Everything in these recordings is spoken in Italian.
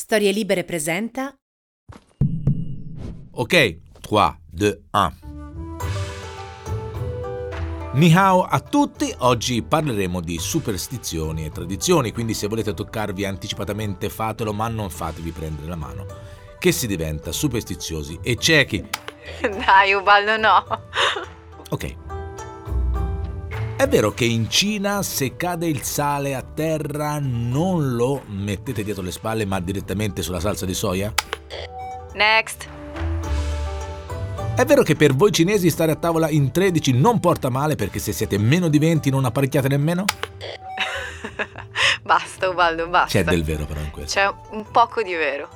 Storie Libere presenta Ok, 3, 2, 1. Ni hao a tutti, oggi parleremo di superstizioni e tradizioni, quindi se volete toccarvi anticipatamente fatelo, ma non fatevi prendere la mano, che si diventa superstiziosi e ciechi. Dai, Ubaldo, no. Ok. È vero che in Cina se cade il sale a terra non lo mettete dietro le spalle ma direttamente sulla salsa di soia? Next. È vero che per voi cinesi stare a tavola in 13 non porta male perché se siete meno di 20 non apparecchiate nemmeno? basta, Ubaldo, basta. C'è del vero però in questo. C'è un poco di vero.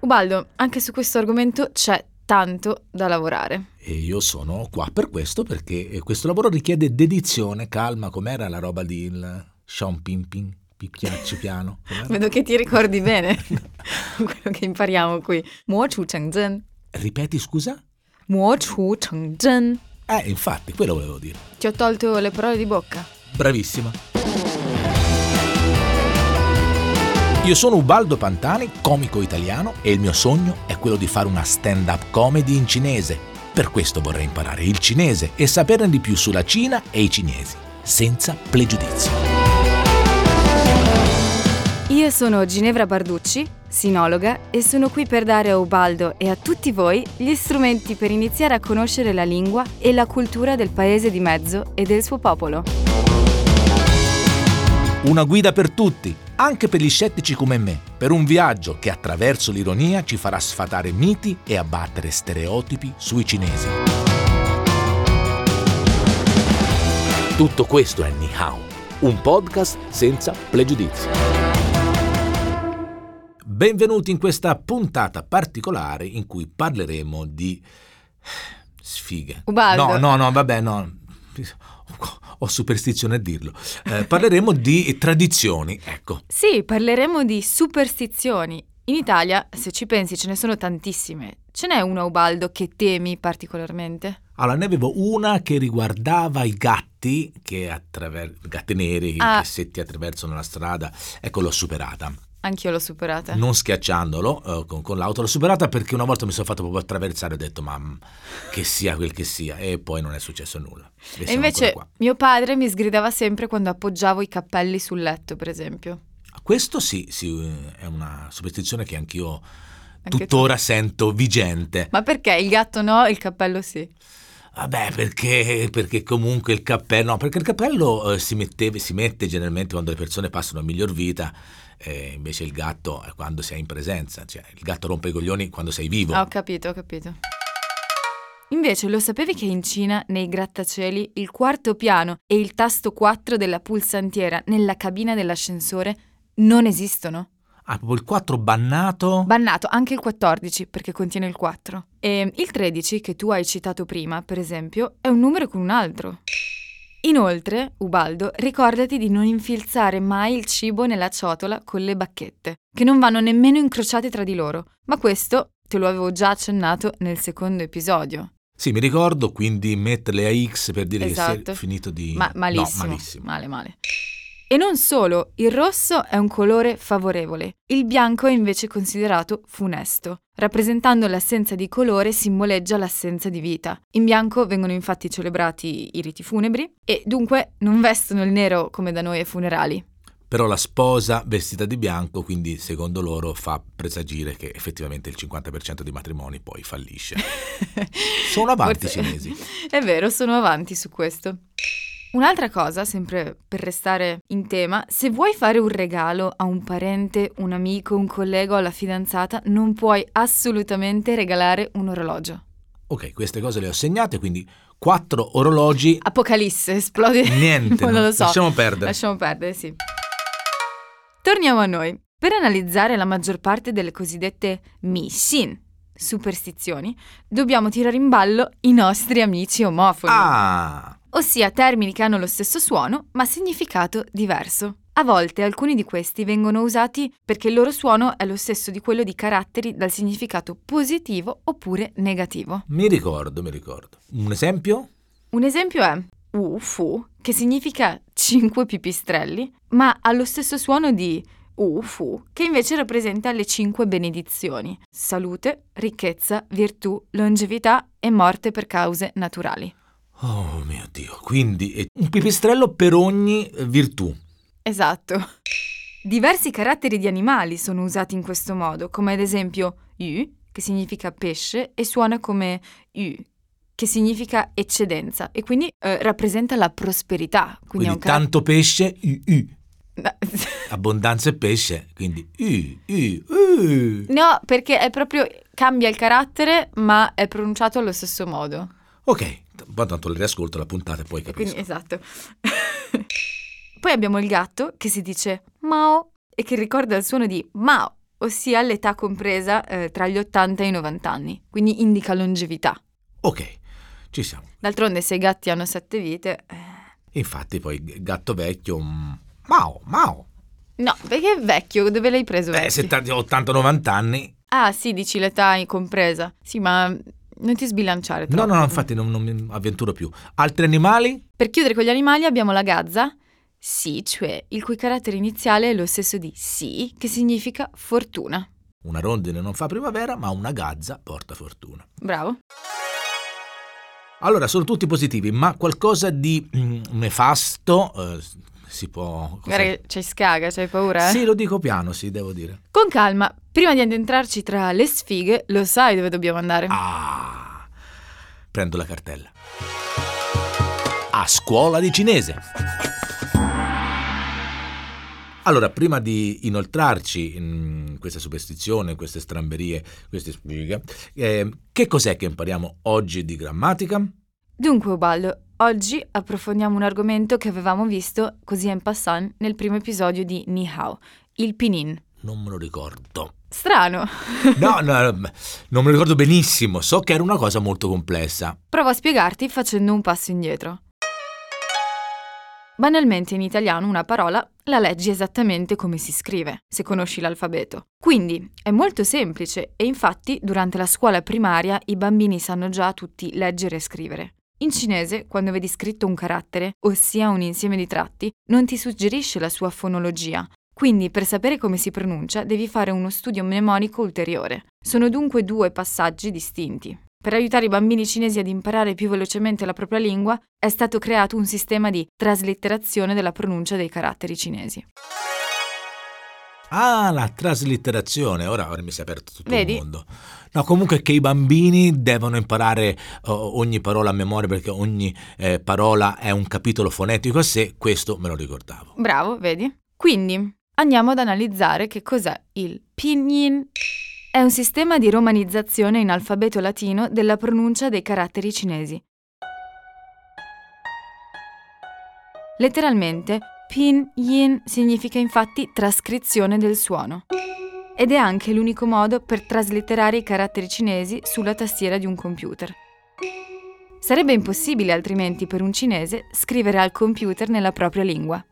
Ubaldo, anche su questo argomento c'è tanto da lavorare. E io sono qua per questo perché questo lavoro richiede dedizione, calma, com'era la roba di Sean Pimpin, picchiaccio piano. Vedo che ti ricordi bene quello che impariamo qui. Mo chu cheng zhen. Ripeti scusa? Mo chu cheng zhen. Eh, infatti, quello volevo dire. Ti ho tolto le parole di bocca. Bravissima. Io sono Ubaldo Pantani, comico italiano, e il mio sogno è quello di fare una stand-up comedy in cinese. Per questo vorrei imparare il cinese e saperne di più sulla Cina e i cinesi, senza pregiudizi. Io sono Ginevra Barducci, sinologa, e sono qui per dare a Ubaldo e a tutti voi gli strumenti per iniziare a conoscere la lingua e la cultura del paese di mezzo e del suo popolo. Una guida per tutti, anche per gli scettici come me, per un viaggio che attraverso l'ironia ci farà sfatare miti e abbattere stereotipi sui cinesi. Tutto questo è Ni Hao, un podcast senza pregiudizi. Benvenuti in questa puntata particolare in cui parleremo di sfighe. Ubaldo. No, no, no, vabbè, no. Ho superstizione a dirlo. Eh, parleremo di tradizioni, ecco. Sì, parleremo di superstizioni. In Italia, se ci pensi, ce ne sono tantissime. Ce n'è una, Ubaldo, che temi particolarmente? Allora, ne avevo una che riguardava i gatti, che attraver- gatti neri Ah. che se ti attraversano la strada. Ecco, l'ho superata. Anch'io l'ho superata. Non schiacciandolo eh, con, con l'auto, l'ho superata perché una volta mi sono fatto proprio attraversare e ho detto, ma mm, che sia quel che sia, e poi non è successo nulla. E E invece mio padre mi sgridava sempre quando appoggiavo i cappelli sul letto, per esempio. Questo sì, sì, eh, è una superstizione che anch'io Anche tuttora sento vigente. Ma perché il gatto no, il cappello sì? Vabbè, perché, perché comunque il cappello, no, perché il cappello eh, si, metteva, si mette generalmente quando le persone passano a miglior vita, eh, invece il gatto è quando sei in presenza, cioè il gatto rompe i coglioni quando sei vivo. Ho capito, ho capito. Invece lo sapevi che in Cina, nei grattacieli, il quarto piano e il tasto 4 della pulsantiera nella cabina dell'ascensore non esistono? Ah, proprio il 4 bannato. Bannato anche il 14 perché contiene il 4. E il 13 che tu hai citato prima, per esempio, è un numero con un altro. Inoltre, Ubaldo, ricordati di non infilzare mai il cibo nella ciotola con le bacchette, che non vanno nemmeno incrociate tra di loro. Ma questo te lo avevo già accennato nel secondo episodio. Sì, mi ricordo, quindi metterle a X per dire che Esatto. sei finito di... Ma malissimo. No, malissimo. Male, male. E non solo, il rosso è un colore favorevole, il bianco è invece considerato funesto. Rappresentando l'assenza di colore simboleggia l'assenza di vita. In bianco vengono infatti celebrati i riti funebri e dunque non vestono il nero come da noi ai funerali. Però la sposa vestita di bianco, quindi secondo loro fa presagire che effettivamente il 50% dei matrimoni poi fallisce. Sono avanti i cinesi. È vero, sono avanti su questo. Un'altra cosa, sempre per restare in tema, se vuoi fare un regalo a un parente, un amico, un collega o alla fidanzata, non puoi assolutamente regalare un orologio. Ok, queste cose le ho segnate, quindi quattro orologi, Apocalisse, esplode. niente, non no, lo so. lasciamo perdere. Lasciamo perdere, sì. Torniamo a noi. Per analizzare la maggior parte delle cosiddette Mishin, superstizioni, dobbiamo tirare in ballo i nostri amici omofoni. Ah, ossia termini che hanno lo stesso suono ma significato diverso. A volte alcuni di questi vengono usati perché il loro suono è lo stesso di quello di caratteri dal significato positivo oppure negativo. mi ricordo, mi ricordo. Un esempio? Un esempio è Wu Fu, che significa cinque pipistrelli, ma ha lo stesso suono di U, fu, che invece rappresenta le cinque benedizioni: salute, ricchezza, virtù, longevità e morte per cause naturali. Oh mio Dio, quindi è un pipistrello per ogni eh, virtù. Esatto. Diversi caratteri di animali sono usati in questo modo, come ad esempio U, che significa pesce, e suona come U, che significa eccedenza, e quindi eh, rappresenta la prosperità. Quindi, Quindi un car- tanto pesce, u, u. No, abbondanza e pesce, quindi u, u, u. No, perché è proprio cambia il carattere, ma è pronunciato allo stesso modo. Ok, poi tanto le riascolto la puntata e poi capisco. Quindi esatto. Poi abbiamo il gatto che si dice Mao e che ricorda il suono di Mao, ossia l'età compresa eh, tra gli 80 e i 90 anni, quindi indica longevità. Ok, ci siamo. D'altronde se i gatti hanno sette vite... eh, Infatti poi gatto vecchio, mm, Mao, Mao. No, perché è vecchio, dove l'hai preso? Beh, vecchio? 70, 80-90 anni. Ah sì, dici l'età compresa. Sì, ma non ti sbilanciare No, troppo. no, no, infatti non, non mi avventuro più. Altri animali? Per chiudere con gli animali abbiamo la gazza, sì, cioè il cui carattere iniziale è lo stesso di sì, che significa fortuna. Una rondine non fa primavera, ma una gazza porta fortuna. Bravo. Allora, sono tutti positivi, ma qualcosa di mm, nefasto eh, si può... che c'hai scaga, c'hai paura, eh? Sì, lo dico piano, sì, devo dire. Con calma, prima di addentrarci tra le sfighe, lo sai dove dobbiamo andare. Ah, prendo la cartella. A scuola di cinese. Allora, prima di inoltrarci in queste superstizioni, in queste stramberie, queste sfighe, eh, che cos'è che impariamo oggi di grammatica? Dunque, Ubaldo, oggi approfondiamo un argomento che avevamo visto così en passant nel primo episodio di Ni Hao, il pinin. Non me lo ricordo. Strano. No, no, non me lo ricordo benissimo, so che era una cosa molto complessa. Provo a spiegarti facendo un passo indietro. Banalmente in italiano una parola la leggi esattamente come si scrive, se conosci l'alfabeto. Quindi è molto semplice e infatti durante la scuola primaria i bambini sanno già tutti leggere e scrivere. In cinese, quando vedi scritto un carattere, ossia un insieme di tratti, non ti suggerisce la sua fonologia. Quindi per sapere come si pronuncia devi fare uno studio mnemonico ulteriore. Sono dunque due passaggi distinti. Per aiutare i bambini cinesi ad imparare più velocemente la propria lingua, è stato creato un sistema di traslitterazione della pronuncia dei caratteri cinesi. Ah, la traslitterazione, ora, ora mi si è aperto tutto Vedi? il mondo. No, comunque che i bambini devono imparare oh, ogni parola a memoria perché ogni eh, parola è un capitolo fonetico a sé, questo me lo ricordavo. Bravo, vedi? Quindi andiamo ad analizzare che cos'è il pinyin. È un sistema di romanizzazione in alfabeto latino della pronuncia dei caratteri cinesi. Letteralmente, pinyin significa infatti trascrizione del suono. Ed è anche l'unico modo per traslitterare i caratteri cinesi sulla tastiera di un computer. Sarebbe impossibile altrimenti per un cinese scrivere al computer nella propria lingua.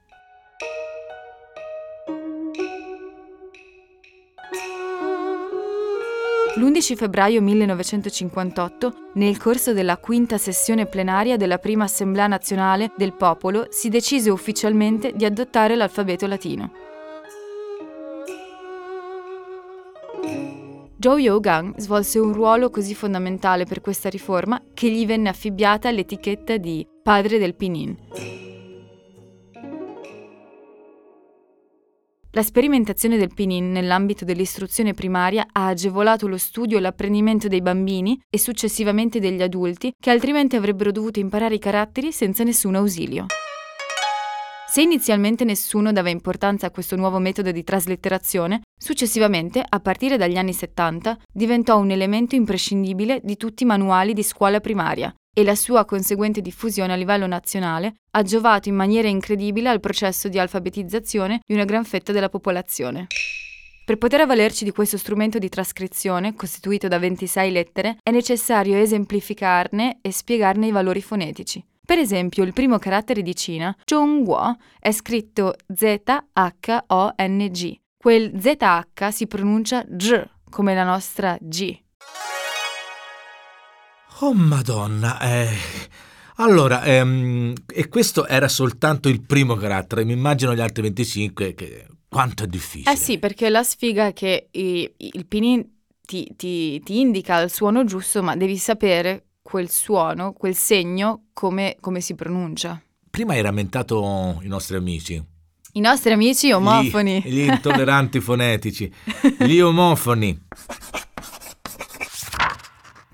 L'11 febbraio 1958, nel corso della quinta sessione plenaria della prima Assemblea nazionale del popolo, si decise ufficialmente di adottare l'alfabeto latino. Zhou Yougang svolse un ruolo così fondamentale per questa riforma che gli venne affibbiata l'etichetta di padre del Pinin. La sperimentazione del Pinin nell'ambito dell'istruzione primaria ha agevolato lo studio e l'apprendimento dei bambini e successivamente degli adulti che altrimenti avrebbero dovuto imparare i caratteri senza nessun ausilio. Se inizialmente nessuno dava importanza a questo nuovo metodo di traslitterazione, successivamente, a partire dagli anni 70, diventò un elemento imprescindibile di tutti i manuali di scuola primaria e la sua conseguente diffusione a livello nazionale ha giovato in maniera incredibile al processo di alfabetizzazione di una gran fetta della popolazione. Per poter avvalerci di questo strumento di trascrizione, costituito da 26 lettere, è necessario esemplificarne e spiegarne i valori fonetici. Per esempio, il primo carattere di Cina, Zhongguo, è scritto Z-H-O-N-G. Quel ZH si pronuncia G, come la nostra G. Oh madonna, eh, Allora, ehm, e questo era soltanto il primo carattere, mi immagino gli altri 25 che quanto è difficile. Eh sì, perché la sfiga è che i- il pinin ti, ti- ti indica il suono giusto, ma devi sapere quel suono, quel segno, come, come si pronuncia. Prima hai rammentato i nostri amici. I nostri amici omofoni. Gli, gli intolleranti fonetici. Gli omofoni.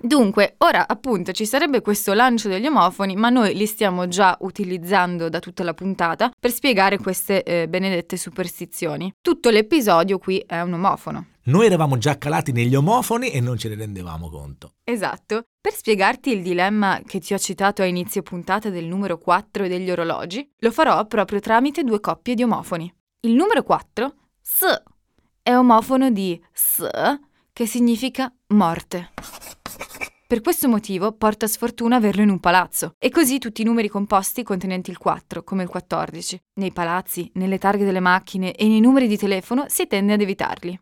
Dunque, ora appunto ci sarebbe questo lancio degli omofoni, ma noi li stiamo già utilizzando da tutta la puntata per spiegare queste eh, benedette superstizioni. Tutto l'episodio qui è un omofono. Noi eravamo già calati negli omofoni e non ce ne rendevamo conto. Esatto. Per spiegarti il dilemma che ti ho citato a inizio puntata del numero 4 e degli orologi, lo farò proprio tramite due coppie di omofoni. Il numero 4, S, è omofono di S, che significa morte. Per questo motivo porta sfortuna averlo in un palazzo, e così tutti i numeri composti contenenti il 4, come il 14. Nei palazzi, nelle targhe delle macchine e nei numeri di telefono si tende ad evitarli.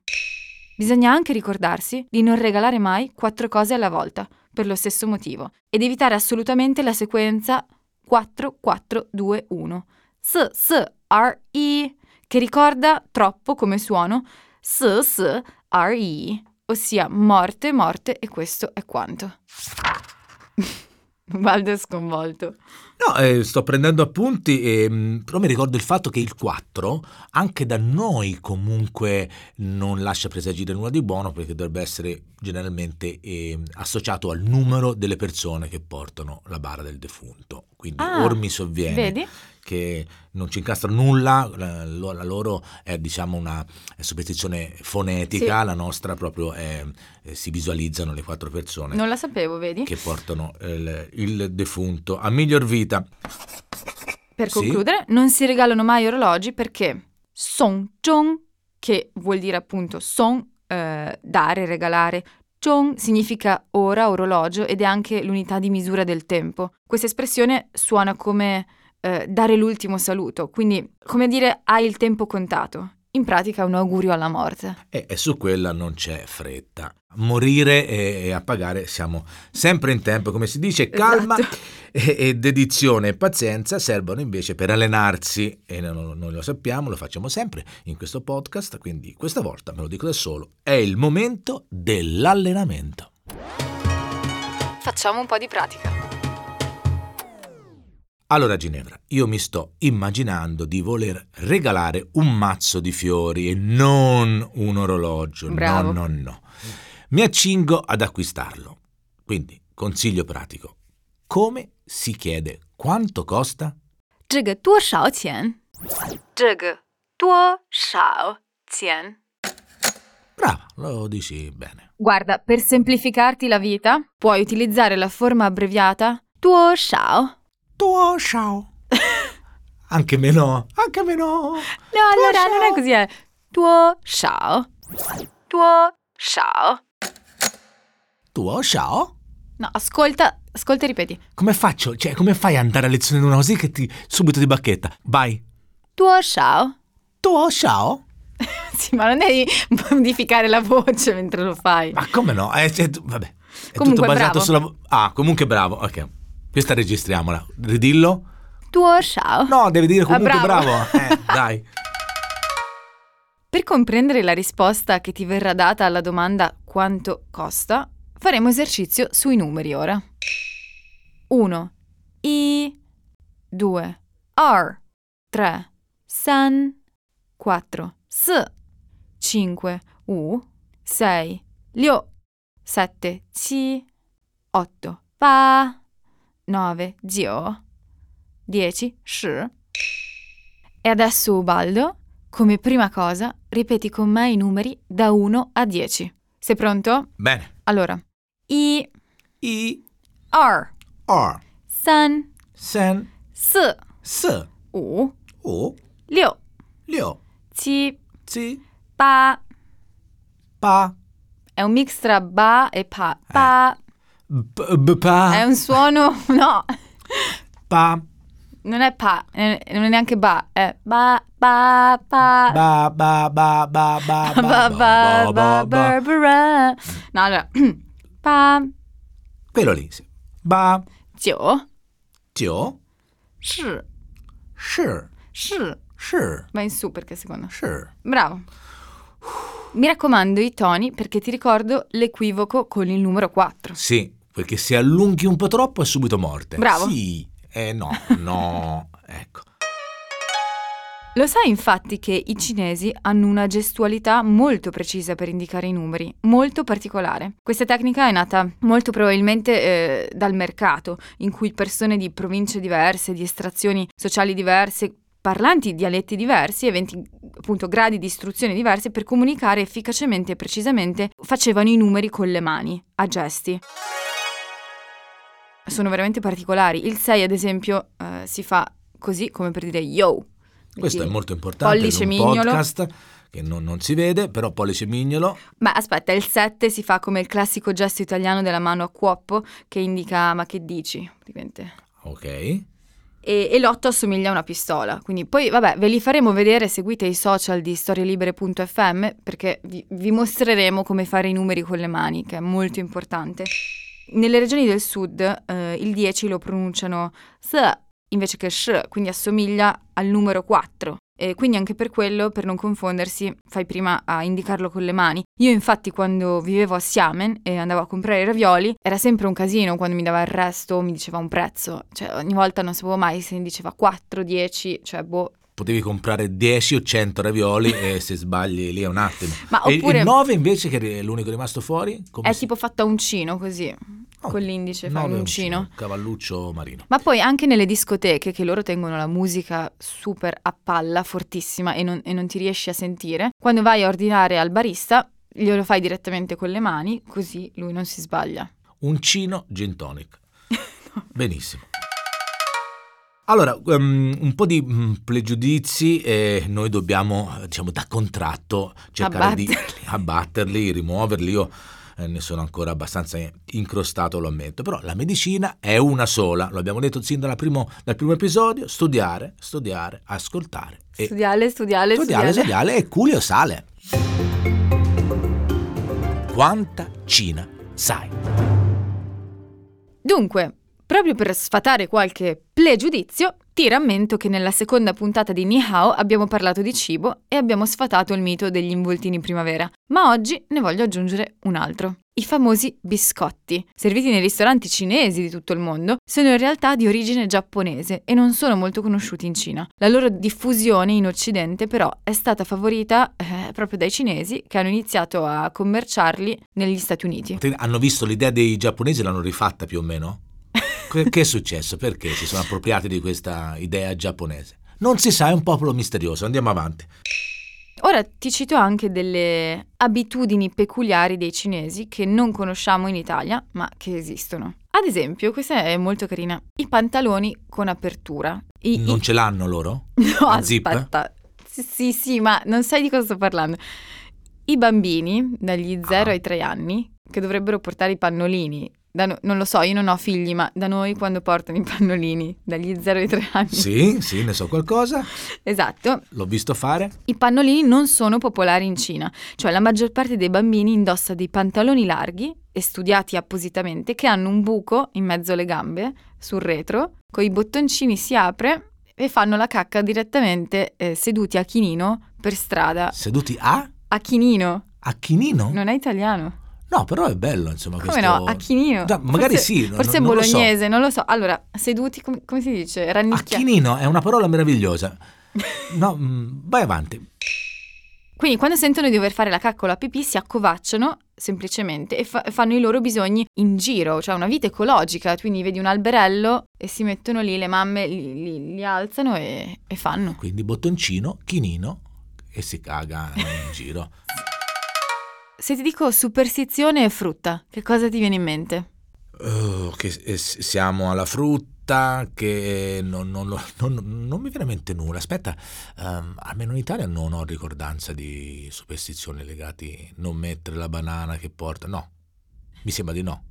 Bisogna anche ricordarsi di non regalare mai quattro cose alla volta, per lo stesso motivo, ed evitare assolutamente la sequenza 4421. S, S, R, I, che ricorda troppo come suono S, S, R, I, ossia morte, morte e questo è quanto. Valdo è sconvolto. No, eh, sto prendendo appunti, e, mh, però mi ricordo il fatto che il 4 anche da noi comunque non lascia presagire nulla di buono perché dovrebbe essere generalmente eh, associato al numero delle persone che portano la bara del defunto. Quindi Ah, or mi sovviene Vedi? Che non ci incastra nulla, la, lo- la loro è diciamo una superstizione fonetica, Sì. la nostra proprio è, eh, si visualizzano le quattro persone Non la sapevo, vedi? che portano il, il defunto a miglior vita. Per Sì. concludere, non si regalano mai orologi perché Song Zhong, che vuol dire appunto Song, eh, dare, regalare, Zhong significa ora, orologio ed è anche l'unità di misura del tempo. Questa espressione suona come eh, dare l'ultimo saluto, quindi come dire hai il tempo contato. In pratica un augurio alla morte. E, e su quella non c'è fretta. Morire e, e appagare siamo sempre in tempo, come si dice, calma Esatto. e, e dedizione e pazienza servono invece per allenarsi e non- noi lo sappiamo, lo facciamo sempre in questo podcast, quindi questa volta, me lo dico da solo, è il momento dell'allenamento. Facciamo un po' di pratica. Allora Ginevra, io mi sto immaginando di voler regalare un mazzo di fiori e non un orologio. Bravo. No, no, no. Mi accingo ad acquistarlo. Quindi, consiglio pratico. Come si chiede quanto costa? 这个多少钱？这个多少钱？ Brava, lo dici bene. Guarda, per semplificarti la vita, puoi utilizzare la forma abbreviata 多少。 tuo ciao. anche meno, anche meno. No, allora ciao. non è così, è tuo ciao. Tuo ciao. Tuo ciao? No, ascolta, ascolta e ripeti. Come faccio? Cioè, come fai ad andare a lezione in una così che ti subito di bacchetta? Vai. Tuo ciao. Tuo ciao. sì, ma non devi modificare la voce mentre lo fai. Ma come no? Eh, cioè, vabbè. È comunque, tutto basato bravo. sulla Ah, comunque bravo. Ok. Questa registriamola. Ridillo? 多少。No, devi dire comunque Ah, bravo. bravo. Eh, dai. Per comprendere la risposta che ti verrà data alla domanda quanto costa, faremo esercizio sui numeri ora. 1. I 2. R 3. San 4. S 5. U 6. Liu 7. Ci 8. Pa 9. Gio 10. Shi e adesso Ubaldo, come prima cosa, ripeti con me i numeri da 1 a 10. Sei pronto? Bene. Allora, I, I, R, R, San, Sen, S, S, U, U, Liu, Lio, Ci, Si, Pa. Pa, È un mix tra Ba e Pa. Pa. È un suono... No, Pa, non è Pa, non è neanche Ba, è Ba, Ba, Pa. Ba, ba, ba, ba, ba, Ba, ba, ba, ba, ba. Barbara. No, allora, Pa, Quello lì. Ba, Gio, Tio? Sh, Sure. sh. Sure. Va in su perché secondo. Sure. Bravo. Mi raccomando i toni perché ti ricordo l'equivoco con il numero 4. Sì, perché se allunghi un po' troppo è subito morte. Bravo. Sì. Eh no, no. ecco. Lo sai infatti che i cinesi hanno una gestualità molto precisa per indicare i numeri, molto particolare. Questa tecnica è nata molto probabilmente eh, dal mercato, in cui persone di province diverse, di estrazioni sociali diverse, parlanti dialetti diversi, eventi appunto gradi di istruzione diverse per comunicare efficacemente e precisamente facevano i numeri con le mani, a gesti. Sono veramente particolari. Il 6 ad esempio eh, si fa così come per dire yo. Questo è molto importante. pollice è un mignolo. podcast che non, non si vede, però pollice mignolo. Ma aspetta, il 7 si fa come il classico gesto italiano della mano a cuoppo che indica ma che dici, praticamente. Ok. E, e l'8 assomiglia a una pistola. Quindi poi, vabbè, ve li faremo vedere, seguite i social di storielibere.fm perché vi, vi mostreremo come fare i numeri con le mani, che è molto importante. Nelle regioni del sud eh, il 10 lo pronunciano S invece che sh, quindi assomiglia al numero 4. E quindi anche per quello, per non confondersi, fai prima a indicarlo con le mani. Io infatti quando vivevo a Siamen e andavo a comprare i ravioli, era sempre un casino quando mi dava il resto o mi diceva un prezzo. Cioè ogni volta non sapevo mai se mi diceva 4, 10, cioè boh. Potevi comprare 10 o 100 ravioli e se sbagli lì è un attimo. Ma E oppure- il 9 invece che è l'unico rimasto fuori? Come È si- tipo fatto a uncino così, Oh, con l'indice nove un è uncino. Cavalluccio marino. Ma poi anche nelle discoteche che loro tengono la musica super a palla, fortissima e non, e non ti riesci a sentire, quando vai a ordinare al barista glielo fai direttamente con le mani, così lui non si sbaglia. Uncino gin tonic. Benissimo. Allora, um, un po' di mm, pregiudizi e noi dobbiamo, diciamo, da contratto cercare di Abbatterli. abbatterli, rimuoverli. Io eh, ne sono ancora abbastanza incrostato, lo ammetto. Però la medicina è una sola, lo abbiamo detto sin dalla primo- dal primo episodio, studiare, studiare, ascoltare. Studiale, studiale, studiare, studiale. studiare e culio sale. Quanta Cina sai? Dunque, proprio per sfatare qualche pregiudizio, ti rammento che nella seconda puntata di Ni Hao abbiamo parlato di cibo e abbiamo sfatato il mito degli involtini in primavera, ma oggi ne voglio aggiungere un altro. I famosi biscotti, serviti nei ristoranti cinesi di tutto il mondo, sono in realtà di origine giapponese e non sono molto conosciuti in Cina. La loro diffusione in Occidente però è stata favorita eh, proprio dai cinesi che hanno iniziato a commerciarli negli Stati Uniti. Hanno visto l'idea dei giapponesi e l'hanno rifatta più o meno? Che è successo? Perché si sono appropriati di questa idea giapponese? Non si sa, è un popolo misterioso. Andiamo avanti. Ora ti cito anche delle abitudini peculiari dei cinesi che non conosciamo in Italia, ma che esistono. Ad esempio, questa è molto carina, i pantaloni con apertura. I, Non i- ce l'hanno loro? No, La zip? aspetta. Sì, sì, sì, ma non sai di cosa sto parlando. I bambini, dagli 0 Ah. ai 3 anni, che dovrebbero portare i pannolini, no- non lo so, io non ho figli, ma da noi quando portano i pannolini, dagli 0 ai 3 anni. Sì, sì, ne so qualcosa. Esatto, L'ho visto fare. I pannolini non sono popolari in Cina, cioè la maggior parte dei bambini indossa dei pantaloni larghi e studiati appositamente che hanno un buco in mezzo alle gambe, sul retro, con i bottoncini si apre e fanno la cacca direttamente eh, seduti a chinino per strada. Seduti a? A chinino, A chinino? non è italiano. No, però è bello, insomma, Come questo... no? A chinino. Già, magari Forse- sì, no- Forse è non lo so. bolognese, non lo so. Allora, seduti, come, come si dice? Rannicchiati. Acchinino è una parola meravigliosa. No, mm, vai avanti. Quindi quando sentono di dover fare la cacca o la pipì si accovacciano semplicemente e fa- fanno i loro bisogni in giro, cioè una vita ecologica, quindi vedi un alberello e si mettono lì, le mamme li, li- li alzano e, e fanno. Quindi bottoncino, chinino e si caga in giro. Se ti dico superstizione e frutta, che cosa ti viene in mente? Oh, che eh, siamo alla frutta, che non, non lo- non- non mi viene in mente nulla. Aspetta, ehm, almeno in Italia non ho ricordanza di superstizioni legate a non mettere la banana che porta. No, mi sembra di no.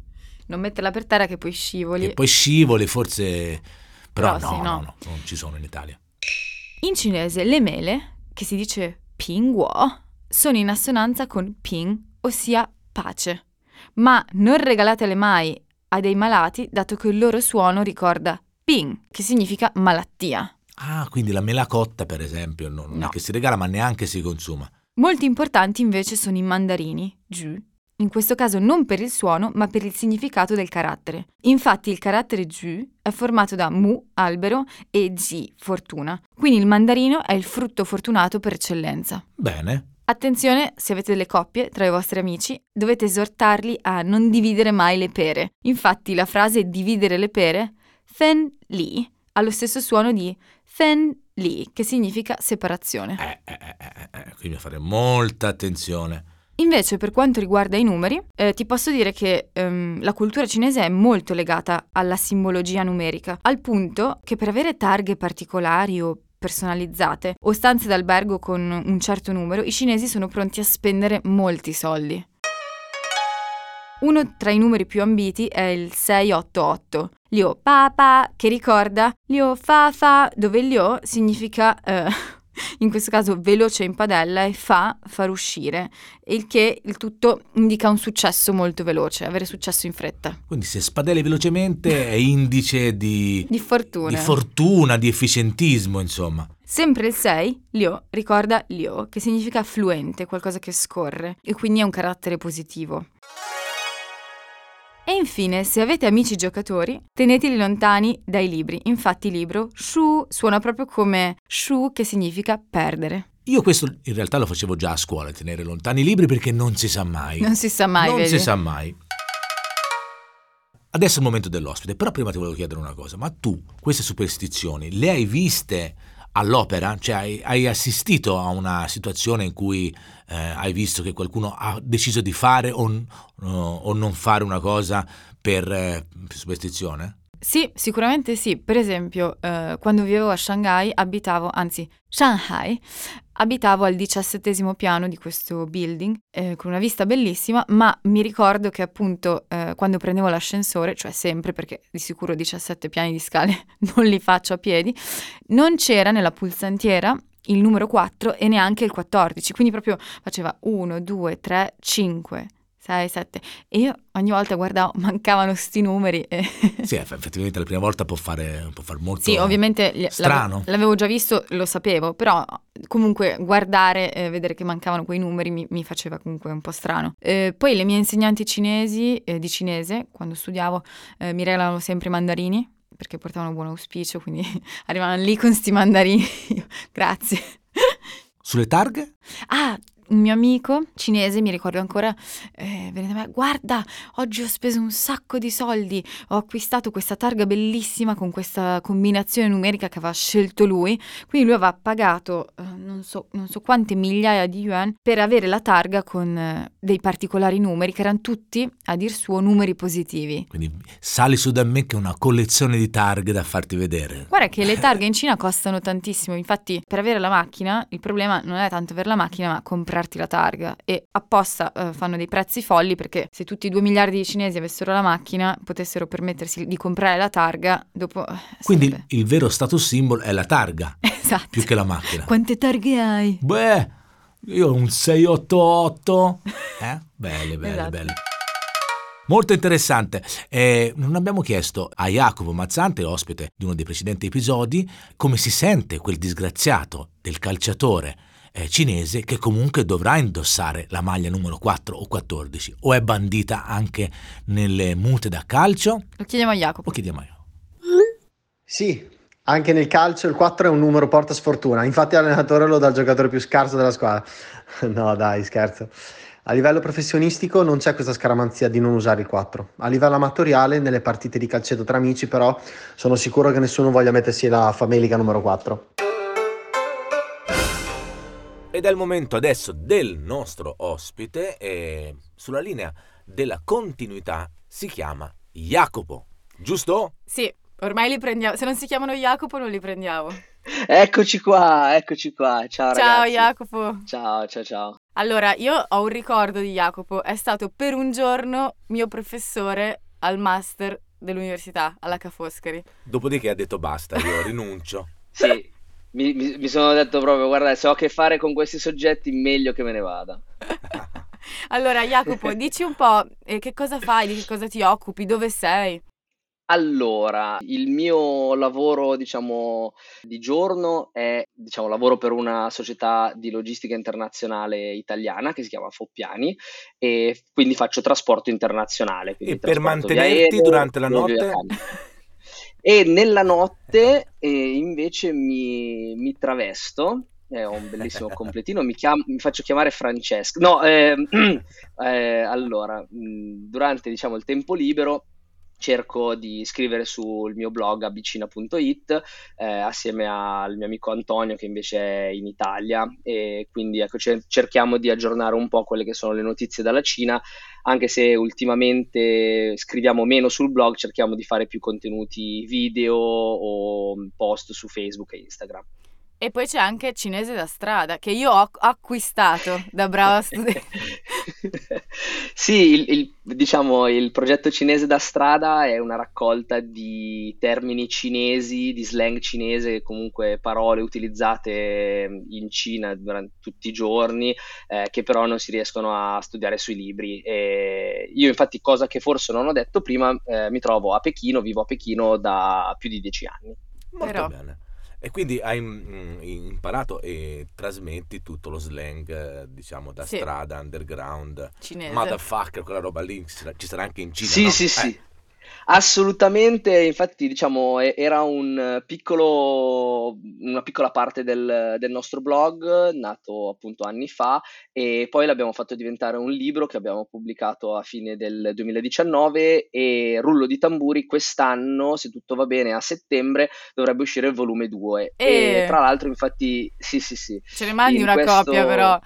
Non metterla per terra che poi scivoli. Che poi scivoli, forse... Però, Però no, sì, no, no. no, non ci sono in Italia. In cinese le mele, che si dice pingguo, sono in assonanza con ping, ossia pace. Ma non regalatele mai a dei malati, dato che il loro suono ricorda Ping, che significa malattia. Ah, quindi la melacotta, per esempio, non No. è che si regala, ma neanche si consuma. Molto importanti invece sono i mandarini, Ju. In questo caso non per il suono, ma per il significato del carattere. Infatti il carattere Ju è formato da Mu, albero, e Ji, fortuna. Quindi il mandarino è il frutto fortunato per eccellenza. Bene. Attenzione, se avete delle coppie tra i vostri amici, dovete esortarli a non dividere mai le pere. Infatti la frase dividere le pere, Fen Li, ha lo stesso suono di Fen Li, che significa separazione. Eh, eh, eh, eh, eh, quindi fare molta attenzione. Invece, per quanto riguarda i numeri, eh, ti posso dire che ehm, la cultura cinese è molto legata alla simbologia numerica, al punto che per avere targhe particolari o personalizzate o stanze d'albergo con un certo numero, i cinesi sono pronti a spendere molti soldi. Uno tra i numeri più ambiti è il 688, Liu Pa che ricorda? Liu Fa Fa, dove Liu significa, eh, in questo caso, veloce in padella e Fa, far uscire, il che il tutto indica un successo molto veloce, avere successo in fretta. Quindi se spadelli velocemente è indice di, Di fortuna. di fortuna, di efficientismo, insomma. Sempre il 6, Liu, ricorda Liu, che significa fluente, qualcosa che scorre, e quindi è un carattere positivo. E infine, se avete amici giocatori, teneteli lontani dai libri. Infatti libro Shu suona proprio come Shu che significa perdere. Io questo in realtà lo facevo già a scuola, tenere lontani i libri perché non si sa mai. Non si sa mai, non vedi? si sa mai. Adesso è il momento dell'ospite, però prima ti volevo chiedere una cosa, ma tu queste superstizioni le hai viste all'opera? Cioè hai, hai assistito a una situazione in cui eh, hai visto che qualcuno ha deciso di fare o, o non fare una cosa per eh, superstizione? Sì, sicuramente sì. Per esempio, eh, quando vivevo a Shanghai, abitavo, anzi, Shanghai, abitavo al diciassettesimo piano di questo building, eh, con una vista bellissima, ma mi ricordo che appunto eh, quando prendevo l'ascensore, cioè sempre perché di sicuro 17 piani di scale non li faccio a piedi, non c'era nella pulsantiera il numero 4 e neanche il 14, quindi proprio faceva 1, 2, 3, 5. 6, 7 e io ogni volta guardavo, mancavano sti numeri Sì, eff- effettivamente la prima volta può fare, può fare molto Sì, ovviamente strano. l'avevo, l'avevo già visto, lo sapevo, però comunque guardare e vedere che mancavano quei numeri mi, mi faceva comunque un po' strano. Eh, poi le mie insegnanti cinesi, eh, di cinese, quando studiavo, eh, mi regalavano sempre i mandarini, perché portavano buon auspicio, quindi arrivavano lì con sti mandarini. Grazie. Sulle targhe? Ah, un mio amico cinese, mi ricordo ancora, eh, venne da me, guarda, oggi ho speso un sacco di soldi, ho acquistato questa targa bellissima con questa combinazione numerica che aveva scelto lui, quindi lui aveva pagato eh, non, so, non so quante migliaia di yuan per avere la targa con eh, dei particolari numeri che erano tutti, a dir suo, numeri positivi. Quindi sali su da me che è una collezione di targhe da farti vedere. Guarda che le targhe in Cina costano tantissimo, infatti per avere la macchina il problema non è tanto avere la macchina ma comprarti la targa e apposta eh, fanno dei prezzi folli perché se tutti i 2 miliardi di cinesi avessero la macchina potessero permettersi di comprare la targa dopo... eh, Quindi sarebbe- il vero status symbol è la targa, Esatto. più che la macchina. Quante targhe hai? Beh, io ho un 688. Eh? Belle, belle, Esatto. belle. Molto interessante. Eh, non abbiamo chiesto a Jacopo Mazzante, ospite di uno dei precedenti episodi, come si sente quel disgraziato del calciatore eh, cinese che comunque dovrà indossare la maglia numero 4 o 14 o è bandita anche nelle mute da calcio? Lo chiediamo a Jacopo. O chiediamo a Jacopo. Sì, anche nel calcio il 4 è un numero porta sfortuna. Infatti l'allenatore lo dà al giocatore più scarso della squadra. No, dai, scherzo. A livello professionistico non c'è questa scaramanzia di non usare il 4. A livello amatoriale, nelle partite di calcetto tra amici, però, sono sicuro che nessuno voglia mettersi la famelica numero 4. Ed è il momento adesso del nostro ospite e sulla linea della continuità si chiama Jacopo, giusto? Sì, ormai li prendiamo. Se non si chiamano Jacopo non li prendiamo. Eccoci qua, eccoci qua. Ciao, Ciao ragazzi. Jacopo. Ciao, ciao, ciao. Allora, io ho un ricordo di Jacopo, è stato per un giorno mio professore al master dell'università, alla Ca' Foscari. Dopodiché ha detto basta, io rinuncio. Sì, mi, mi- mi sono detto proprio, guarda, se ho a che fare con questi soggetti, meglio che me ne vada. Allora, Jacopo, dici un po' eh, che cosa fai, di che cosa ti occupi, dove sei? Allora, il mio lavoro, diciamo, di giorno è, diciamo, lavoro per una società di logistica internazionale italiana che si chiama Foppiani e quindi faccio trasporto internazionale. E per mantenerti aereo, durante la notte? E nella notte eh, invece mi, mi travesto eh, ho un bellissimo completino, mi, chiam- mi, faccio chiamare Francesco. No, eh, eh, allora, mh, durante diciamo, il tempo libero cerco di scrivere sul mio blog abicina.it eh, assieme al mio amico Antonio che invece è in Italia. E quindi ecco, cerchiamo di aggiornare un po' quelle che sono le notizie dalla Cina anche se ultimamente scriviamo meno sul blog cerchiamo di fare più contenuti video o post su Facebook e Instagram e poi c'è anche Cinese da strada, che io ho acquistato da brava studente. sì, il, il, diciamo, il progetto Cinese da strada è una raccolta di termini cinesi, di slang cinese, comunque parole utilizzate in Cina durante tutti i giorni, eh, che però non si riescono a studiare sui libri. E io infatti, cosa che forse non ho detto prima, eh, mi trovo a Pechino, vivo a Pechino da più di dieci anni. Molto però... bene. E quindi hai mm, imparato e trasmetti tutto lo slang, diciamo, da sì. strada, underground, Cinese. motherfucker, quella roba lì, ci sarà, anche in Cina, Sì, no? sì, eh. sì. Assolutamente, infatti diciamo era un piccolo, una piccola parte del, del nostro blog nato appunto anni fa e poi l'abbiamo fatto diventare un libro che abbiamo pubblicato a fine del 2019 e rullo di tamburi quest'anno, se tutto va bene, a settembre dovrebbe uscire il volume 2 e, e tra l'altro infatti sì sì sì. Ce ne mandi una questo... copia però.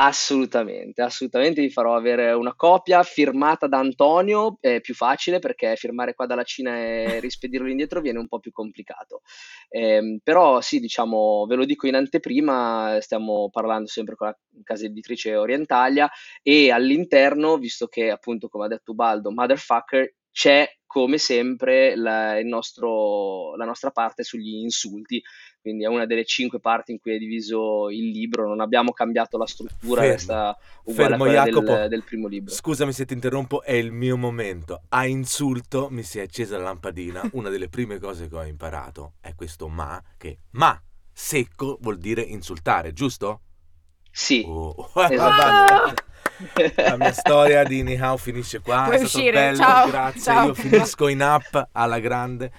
Assolutamente, assolutamente vi farò avere una copia firmata da Antonio, è più facile perché firmare qua dalla Cina e rispedirlo indietro viene un po' più complicato. Eh, però sì, diciamo, ve lo dico in anteprima, stiamo parlando sempre con la casa editrice Orientalia e all'interno, visto che appunto come ha detto Baldo, Motherfucker, c'è come sempre la, nostro, la nostra parte sugli insulti quindi è una delle cinque parti in cui è diviso il libro, non abbiamo cambiato la struttura, fermo, resta uguale fermo, a quella del, del, primo libro. Scusami se ti interrompo, è il mio momento. A insulto mi si è accesa la lampadina, una delle prime cose che ho imparato è questo ma, che ma secco vuol dire insultare, giusto? Sì, oh, esatto. La mia storia di Nihao finisce qua. Puoi è uscire, bello, ciao, grazie. Ciao. Io finisco in app alla grande.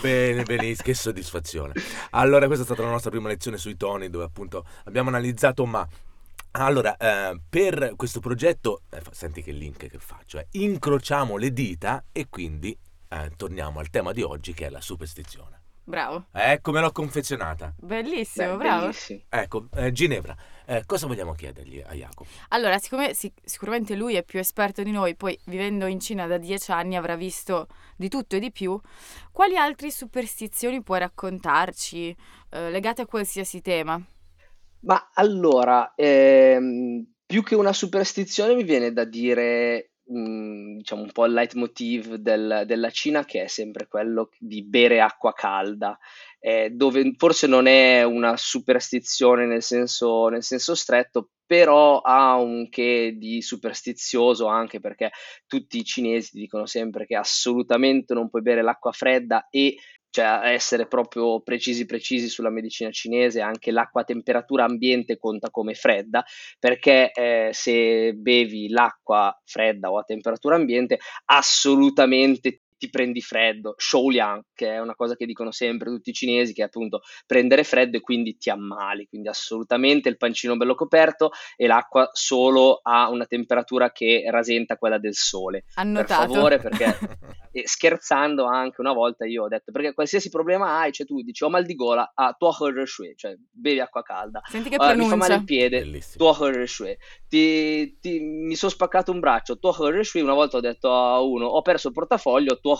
Bene, benissimo, che soddisfazione. Allora, questa è stata la nostra prima lezione sui toni, dove appunto abbiamo analizzato ma. Allora, eh, per questo progetto, eh, senti che link che faccio, eh, incrociamo le dita e quindi eh, torniamo al tema di oggi che è la superstizione. Bravo. Ecco, me l'ho confezionata. Bellissimo, Beh, bravo. Bellissimo. Ecco, eh, Ginevra, eh, cosa vogliamo chiedergli a Jacopo? Allora, siccome sic- sicuramente lui è più esperto di noi, poi vivendo in Cina da dieci anni avrà visto di tutto e di più, quali altre superstizioni puoi raccontarci eh, legate a qualsiasi tema? Ma allora, ehm, più che una superstizione mi viene da dire Diciamo un po' il leitmotiv del della Cina che è sempre quello di bere acqua calda, ehm, dove forse non è una superstizione nel senso nel senso stretto, però ha un che di superstizioso anche perché tutti i cinesi dicono sempre che assolutamente non puoi bere l'acqua fredda e cioè essere proprio precisi precisi sulla medicina cinese, anche l'acqua a temperatura ambiente conta come fredda, perché eh, se bevi l'acqua fredda o a temperatura ambiente assolutamente ti prendi freddo, Shouliang, che è una cosa che dicono sempre tutti i cinesi, che è appunto prendere freddo e quindi ti ammali, quindi assolutamente il pancino bello coperto e l'acqua solo a una temperatura che rasenta quella del sole. Annotato. Per favore, perché e scherzando anche una volta io ho detto, perché qualsiasi problema hai, cioè tu dici ho mal di gola, ah, tuo cioè bevi acqua calda. Senti che uh, mi fa male il piede, tuo ti, ti, mi sono spaccato un braccio, tuo una volta ho detto a uno, ho perso il portafoglio, tuo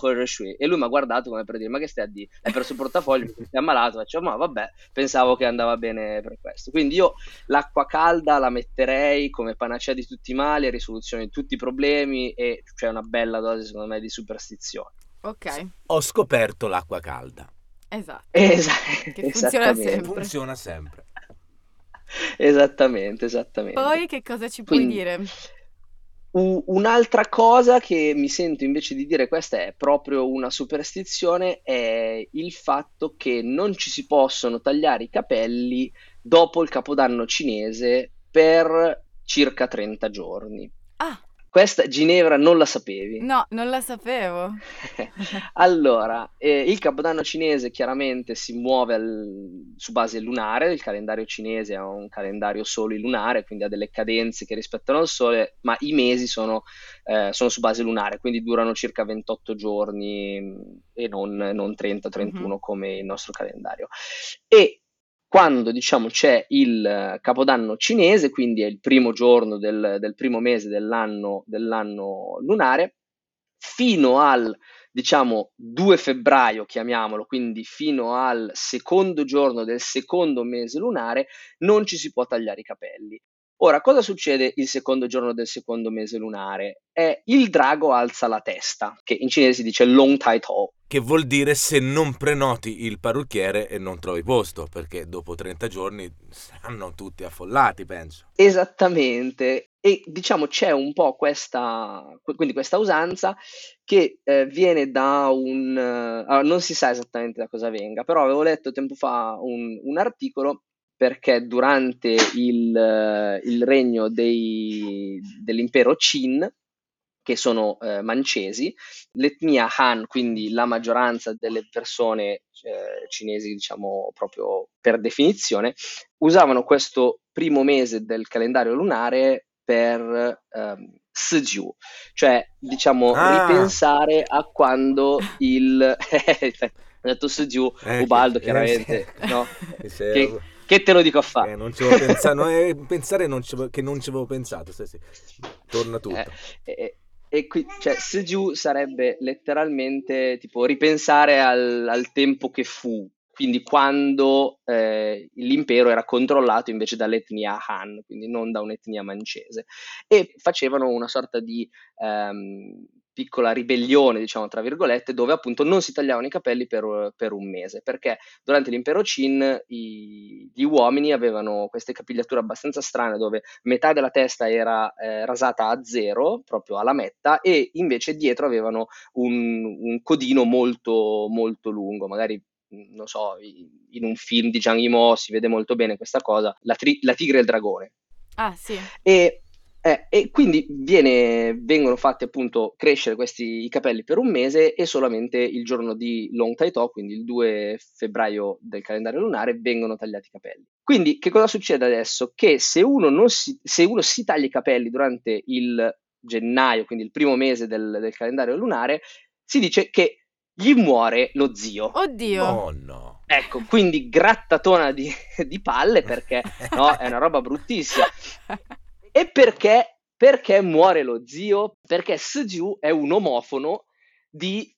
e lui mi ha guardato come per dire, ma che stai a dire? Hai perso il portafoglio, ti sei ammalato, faccio, ma vabbè, pensavo che andava bene per questo. Quindi io l'acqua calda la metterei come panacea di tutti i mali, risoluzione di tutti i problemi e c'è una bella dose secondo me di superstizione. Ok. Ho scoperto l'acqua calda. Esatto. Esatto. Che funziona sempre. Funziona sempre. Esattamente, esattamente. Poi che cosa ci puoi Quindi, dire? un'altra cosa che mi sento invece di dire, questa è proprio una superstizione, è il fatto che non ci si possono tagliare i capelli dopo il capodanno cinese per circa 30 giorni. Questa Ginevra non la sapevi? no, non la sapevo. Allora, eh, il Capodanno cinese chiaramente si muove al- su base lunare, il calendario cinese è un calendario solo lunare, quindi ha delle cadenze che rispettano il sole, ma i mesi sono, eh, sono su base lunare, quindi durano circa 28 giorni mh, e non, non 30-31 come il nostro calendario. E quando diciamo c'è il eh, Capodanno cinese, quindi è il primo giorno del, del primo mese dell'anno, dell'anno lunare, fino al diciamo 2 febbraio, chiamiamolo, quindi fino al secondo giorno del secondo mese lunare, non ci si può tagliare i capelli. Ora, cosa succede il secondo giorno del secondo mese lunare? È il drago alza la testa, che in cinese si dice Long Tai To. Che vuol dire se non prenoti il parrucchiere e non trovi posto, perché dopo 30 giorni saranno tutti affollati, penso. Esattamente. E diciamo c'è un po' questa, quindi questa usanza che eh, viene da un... eh, non si sa esattamente da cosa venga, però avevo letto tempo fa un, un articolo perché durante il, eh, il regno dei- dell'impero Qin, che sono eh, mancesi, l'etnia Han, quindi la maggioranza delle persone eh, cinesi, diciamo proprio per definizione, usavano questo primo mese del calendario lunare per ehm, Sijiu, cioè diciamo Ah. ripensare a quando il... Ho detto Sijiu, Eh, Ubaldo chiaramente, eh, sì. no? Che, che te lo dico a eh, fare? non ci avevo pensato, no, eh, pensare non ci che non ci avevo pensato. sì, sì. Torna tutto. Eh, e, qui, cioè, Seju sarebbe letteralmente tipo ripensare al, al tempo che fu, quindi quando eh, l'impero era controllato invece dall'etnia Han, quindi non da un'etnia mancese, e facevano una sorta di ehm, piccola ribellione, diciamo tra virgolette, dove appunto non si tagliavano i capelli per, per un mese, perché durante l'impero Qin i- gli uomini avevano queste capigliature abbastanza strane dove metà della testa era eh, rasata a zero, proprio alla metta, e invece dietro avevano un, un codino molto, molto lungo, magari mh, non so, in un film di Zhang Yimou si vede molto bene questa cosa, la, tri- la tigre e il dragone. Ah, sì. E, eh, e quindi viene- vengono fatti appunto crescere questi i capelli per un mese e solamente il giorno di Long Tai To, quindi il 2 febbraio del calendario lunare, vengono tagliati i capelli. Quindi che cosa succede adesso? Che se uno, non si, se uno si taglia i capelli durante il gennaio, quindi il primo mese del, del calendario lunare, si dice che gli muore lo zio. Oddio. Oh no. Ecco, quindi grattatona di, di palle perché no, è una roba bruttissima. E perché, perché muore lo zio? Perché Seju è un omofono di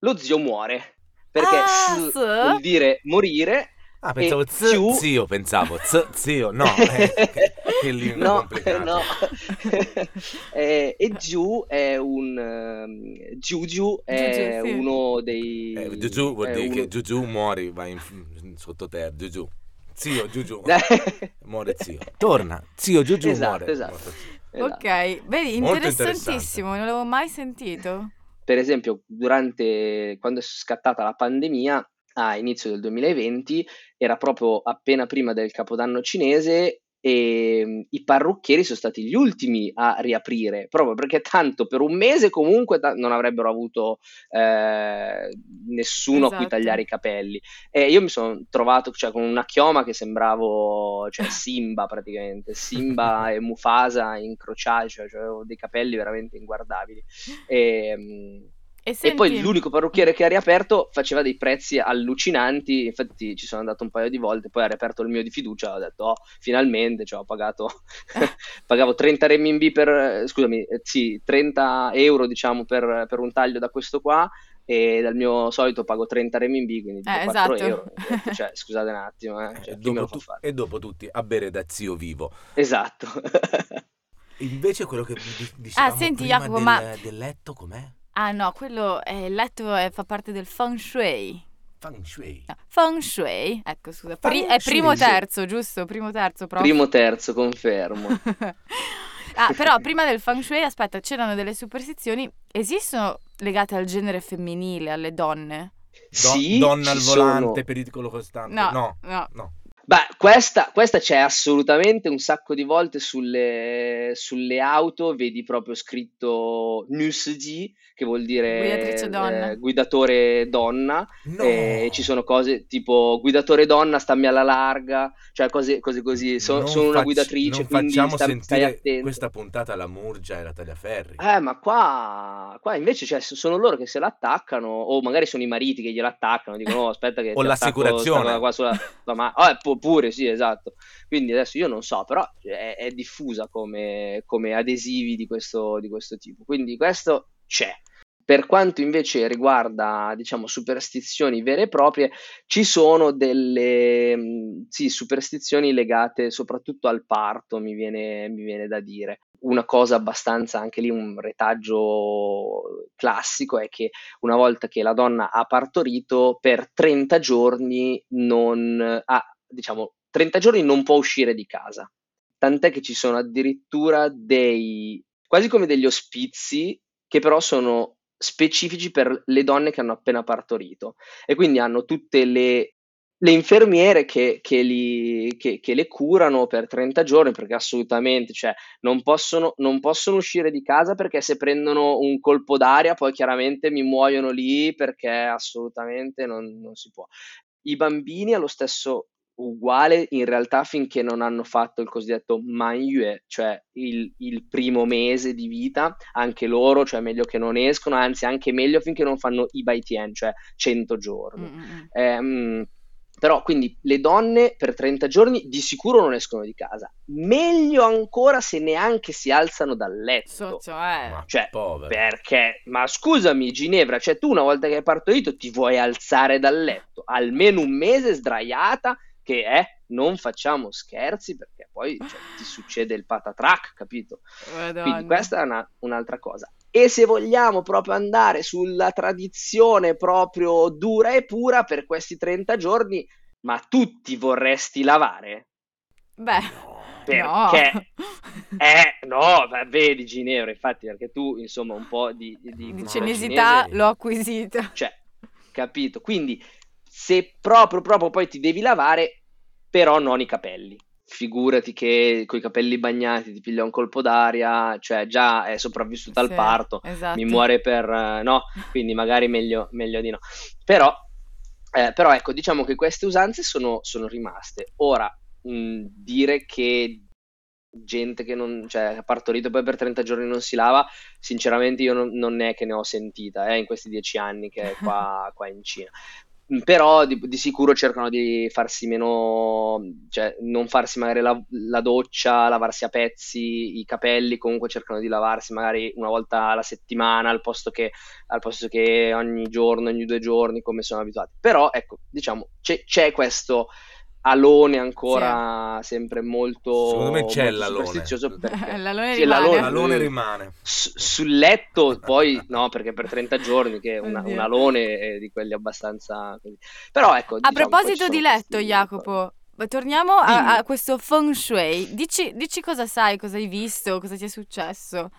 lo zio muore. Perché Ah, S vuol dire morire. Ah, pensavo z- Ziu- zio, pensavo z- zio, no, eh, che, che lingua no, complicata. no. Eh, e Giu è un ehm, Giugiu è Giugiu, sì. uno dei Eh, Giugiu vuol dire che uno- Giugiu muori, vai in, in sottoterra, Giugiu. Zio Giugiu, muore zio. Torna, zio Giugiu Esatto, muore. esatto. Muore. Esatto. Ok, vedi, interessantissimo, non l'avevo mai sentito. per esempio, durante quando è scattata la pandemia a inizio del 2020, era proprio appena prima del Capodanno cinese e mm, i parrucchieri sono stati gli ultimi a riaprire, proprio perché tanto per un mese comunque ta- non avrebbero avuto eh, nessuno a cui Esatto. tagliare i capelli. E io mi sono trovato cioè, con una chioma che sembravo cioè, Simba praticamente, Simba e Mufasa incrociati, cioè, cioè, avevo dei capelli veramente inguardabili. E, E, e poi senti- l'unico parrucchiere che ha riaperto faceva dei prezzi allucinanti, infatti ci sono andato un paio di volte, poi ha riaperto il mio di fiducia, ho detto oh, finalmente, cioè, ho pagato, pagavo 30 renminbi per, eh, scusami, eh, sì, 30 euro diciamo per, per un taglio da questo qua e dal mio solito pago 30 renminbi, quindi Eh, 4 esatto. euro. Cioè, scusate un attimo, eh, Eh, cioè, chi me dopo tu- e dopo tutti a bere da zio vivo. Esatto. Invece quello che di- dicevamo senti, prima Jacopo, del, ma- del letto com'è? Ah no, quello è il letto è- fa parte del feng shui. Feng shui. No, feng shui, ecco scusa, pri- Feng è primo shui. terzo, giusto? Primo terzo proprio. Primo terzo, confermo. Ah, però prima del feng shui, aspetta, c'erano delle superstizioni, esistono legate al genere femminile, alle donne? Do- Sì, donna al volante, sono. pericolo costante. No, no, no. no. Questa, questa c'è assolutamente un sacco di volte sulle, sulle auto, vedi proprio scritto NUSG, che vuol dire Guidatrice donna. eh, guidatore donna, No. e ci sono cose tipo guidatore donna, stammi alla larga, cioè cose, cose così, So- sono una facci- guidatrice, non quindi facciamo sta- stai sentire attento. questa puntata alla Murgia e alla Tagliaferri. Eh, ma qua, qua invece cioè, sono loro che se l'attaccano, o magari sono i mariti che glielo attaccano, dicono "Oh, aspetta che O l'assicurazione. qua sulla, ma- eh, pu- pure sì, esatto. Quindi adesso io non so, però è, è diffusa come, come adesivi di questo, di questo tipo. Quindi questo c'è. Per quanto invece riguarda, diciamo, superstizioni vere e proprie, ci sono delle mh, sì, superstizioni legate soprattutto al parto, mi viene, mi viene da dire. Una cosa abbastanza, anche lì un retaggio classico, è che una volta che la donna ha partorito, per 30 giorni non ha, diciamo, 30 giorni non può uscire di casa. Tant'è che ci sono addirittura dei, quasi come degli ospizi, che però sono specifici per le donne che hanno appena partorito e quindi hanno tutte le, le infermiere che, che li- che- che le curano per 30 giorni perché assolutamente, cioè, non possono, non possono uscire di casa perché se prendono un colpo d'aria poi chiaramente mi muoiono lì perché assolutamente non, non si può. I bambini allo stesso uguale in realtà finché non hanno fatto il cosiddetto Manyue, cioè il, il primo mese di vita, anche loro, cioè meglio che non escono, anzi anche meglio finché non fanno i Baitien, cioè 100 giorni. Mm, mm, mm. Ehm, però quindi le donne per 30 giorni di sicuro non escono di casa. Meglio ancora se neanche si alzano dal letto. Socio, eh. Ma Cioè, povero. Perché, ma scusami Ginevra, cioè tu una volta che hai partorito ti vuoi alzare dal letto, almeno un mese sdraiata, che è, non facciamo scherzi perché poi cioè, ti succede il patatrack, capito? Madonna. Quindi questa è una- un'altra cosa. E se vogliamo proprio andare sulla tradizione proprio dura e pura per questi 30 giorni, ma tu ti vorresti lavare? Beh, Perché? no. Eh, no, vedi Ginevra, infatti, perché tu, insomma, un po' di, di, di Di cinesità cinese- l'ho acquisita. cioè, capito? Quindi, se proprio, proprio poi ti devi lavare, però non i capelli. Figurati che con i capelli bagnati ti piglia un colpo d'aria, cioè già è sopravvissuta al Sì, parto, esatto. mi muore per... eh, no, quindi magari meglio, meglio di no. Però, eh, però ecco, diciamo che queste usanze sono, sono rimaste. Ora, mh, dire che gente che non, cioè, ha partorito poi per 30 giorni non si lava, sinceramente io non, non è che ne ho sentita eh, in questi dieci anni che è qua, qua in Cina. Mm, Però di, di sicuro cercano di farsi meno, cioè non farsi magari la, la doccia, lavarsi a pezzi i capelli, comunque cercano di lavarsi magari una volta alla settimana al posto che, al posto che ogni giorno, ogni due giorni come sono abituati. Però ecco, diciamo, c'è, c'è questo alone ancora sempre molto, Secondo me c'è molto l'alone. perché L'alone Sì, rimane. l'alone- L'alone rimane. su- sul letto poi no perché per 30 giorni che è una- un alone è di quelli abbastanza però ecco A diciamo, proposito di letto, questi- Jacopo, torniamo a, a questo feng shui. Dici, dici cosa sai, cosa hai visto, cosa ti è successo.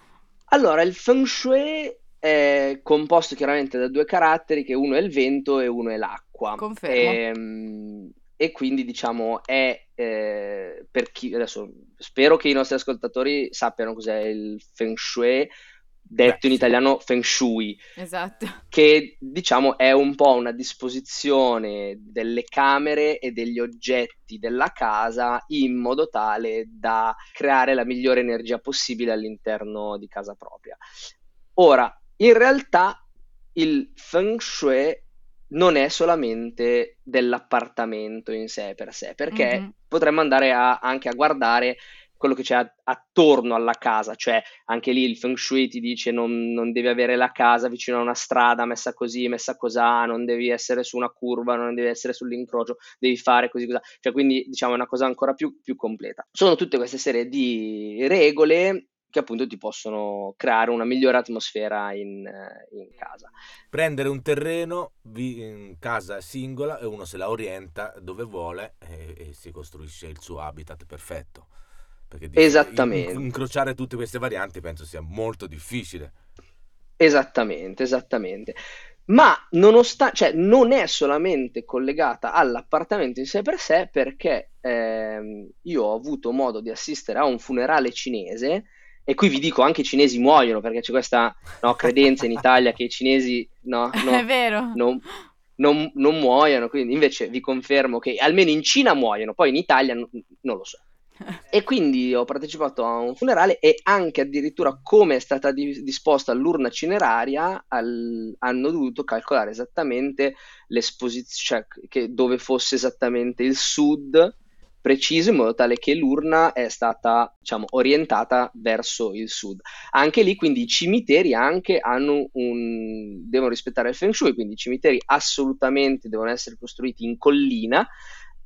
allora il feng shui è composto chiaramente da due caratteri che uno è il vento e uno è l'acqua Confermo. Ehm, e quindi diciamo è eh, per chi adesso spero che i nostri ascoltatori sappiano cos'è il feng shui detto Beh, in sì. italiano feng shui Esatto. che diciamo è un po' una disposizione delle camere e degli oggetti della casa in modo tale da creare la migliore energia possibile all'interno di casa propria. Ora, in realtà il feng shui non è solamente dell'appartamento in sé per sé, perché Mhm. potremmo andare a- anche a guardare quello che c'è a- attorno alla casa, cioè anche lì il feng shui ti dice non, non devi avere la casa vicino a una strada messa così, messa cosà, non devi essere su una curva, non devi essere sull'incrocio, devi fare così così. Cioè, quindi diciamo è una cosa ancora più, più completa. Sono tutte queste serie di regole che appunto ti possono creare una migliore atmosfera in, eh, in casa. Prendere un terreno vi- in casa singola e uno se la orienta dove vuole e, e si costruisce il suo habitat perfetto. Perché Esattamente. incrociare tutte queste varianti penso sia molto difficile. Esattamente, esattamente. Ma nonostante, cioè, non è solamente collegata all'appartamento in sé per sé, perché ehm, io ho avuto modo di assistere a un funerale cinese, e qui vi dico anche i cinesi muoiono, perché c'è questa no, credenza in Italia che i cinesi no, no, non, non, non muoiono, quindi invece vi confermo che almeno in Cina muoiono, poi in Italia n- non lo so. E quindi ho partecipato a un funerale e anche addirittura come è stata di- disposta l'urna cineraria al- hanno dovuto calcolare esattamente l'esposizione, cioè che- dove fosse esattamente il sud preciso in modo tale che l'urna è stata diciamo, orientata verso il sud. Anche lì quindi i cimiteri anche hanno un... devono rispettare il feng shui, quindi i cimiteri assolutamente devono essere costruiti in collina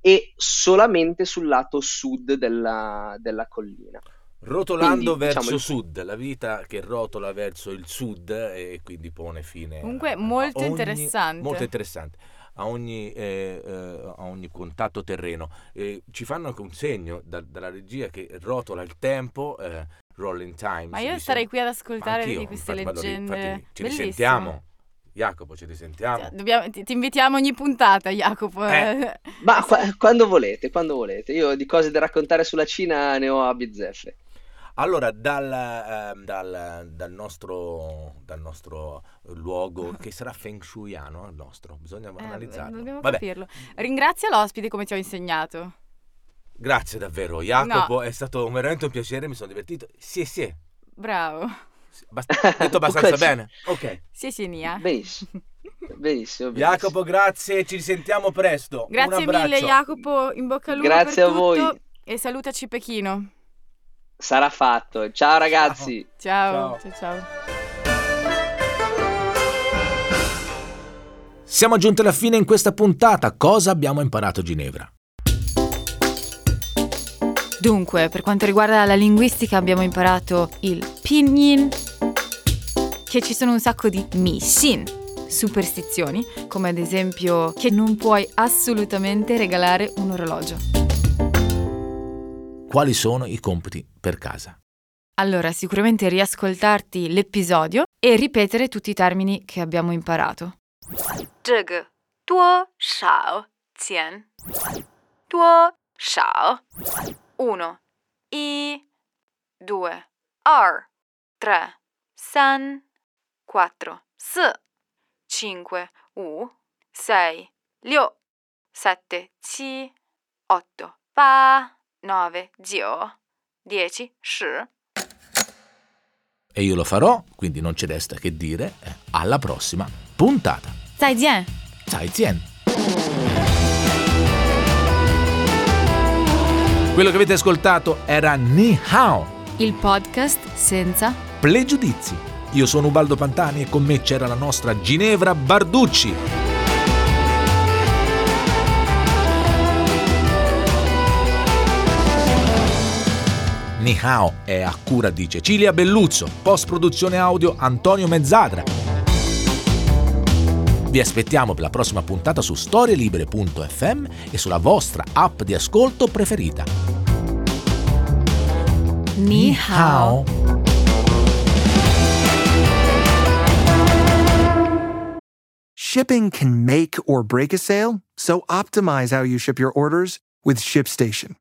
e solamente sul lato sud della, della collina. Rotolando Quindi, verso diciamo, il- sud, la vita che rotola verso il sud e quindi pone fine Comunque, a- a molto ogni- interessante. Molto interessante. A ogni, eh, eh, a ogni contatto terreno. Eh, ci fanno anche un segno da- dalla regia che rotola il tempo, eh, rolling time. Ma io dice. starei qui ad ascoltare di queste infatti, leggende. infatti ci Bellissimo. risentiamo. Jacopo, ci risentiamo. Dobbiamo- ti, ti invitiamo ogni puntata, Jacopo. Eh. Ma qua- quando volete, quando volete. Io di cose da raccontare sulla Cina ne ho a bizzeffe. Allora, dal, ehm, dal- dal nostro, dal nostro luogo, che sarà feng shuiano il nostro, bisogna Eh, analizzarlo. dobbiamo Vabbè, capirlo. Ringrazia l'ospite come ti ho insegnato. grazie davvero Jacopo, No. è stato veramente un piacere, mi sono divertito. Sì, sì, Bravo. bast- detto abbastanza bene. Ok. Sì, sì, Nia. Benissimo. Benissimo, benissimo. Jacopo, grazie, ci risentiamo presto. Un Grazie mille. Jacopo. In bocca al lupo Grazie per a voi. tutto. E salutaci Pechino. Sarà fatto. Ciao ragazzi. Ciao. Ciao. Ciao, ciao. Siamo giunti alla fine in questa puntata. Cosa abbiamo imparato a Ginevra? Dunque, per quanto riguarda la linguistica abbiamo imparato il pinyin, che ci sono un sacco di mishin, superstizioni, come ad esempio che non puoi assolutamente regalare un orologio quali sono i compiti per casa. Allora, sicuramente riascoltarti l'episodio e ripetere tutti i termini che abbiamo imparato. 这个多少钱？多少？uno, i, 2. R 3. san, 4. s, 5. u, 6. liu, 7. ci, 8. pa. 9, 9, 10, 10. E io lo farò, quindi non ci resta che dire eh, alla prossima puntata. Zaijian. Zaijian. Quello che avete ascoltato era Ni Hao, il podcast senza pregiudizi. Io sono Ubaldo Pantani e con me c'era la nostra Ginevra Barducci. Ni Hao è a cura di Cecilia Belluzzo, post produzione audio Antonio Mezzadra. Vi aspettiamo per la prossima puntata su storielibere.fm e sulla vostra app di ascolto preferita. Ni hao. Shipping can make or break a sale, so optimize how you ship your orders with ShipStation.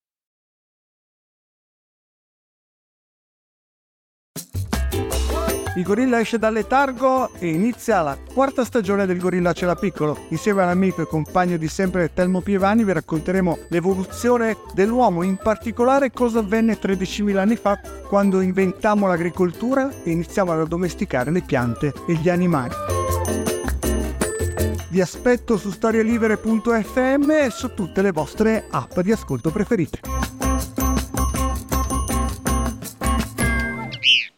Il gorilla esce dal letargo e inizia la quarta stagione del Gorilla Cela Piccolo. Insieme all'amico e compagno di sempre Telmo Pievani vi racconteremo l'evoluzione dell'uomo, in particolare cosa avvenne 13.000 anni fa quando inventammo l'agricoltura e iniziamo ad addomesticare le piante e gli animali. Vi aspetto su storielibere.fm e su tutte le vostre app di ascolto preferite.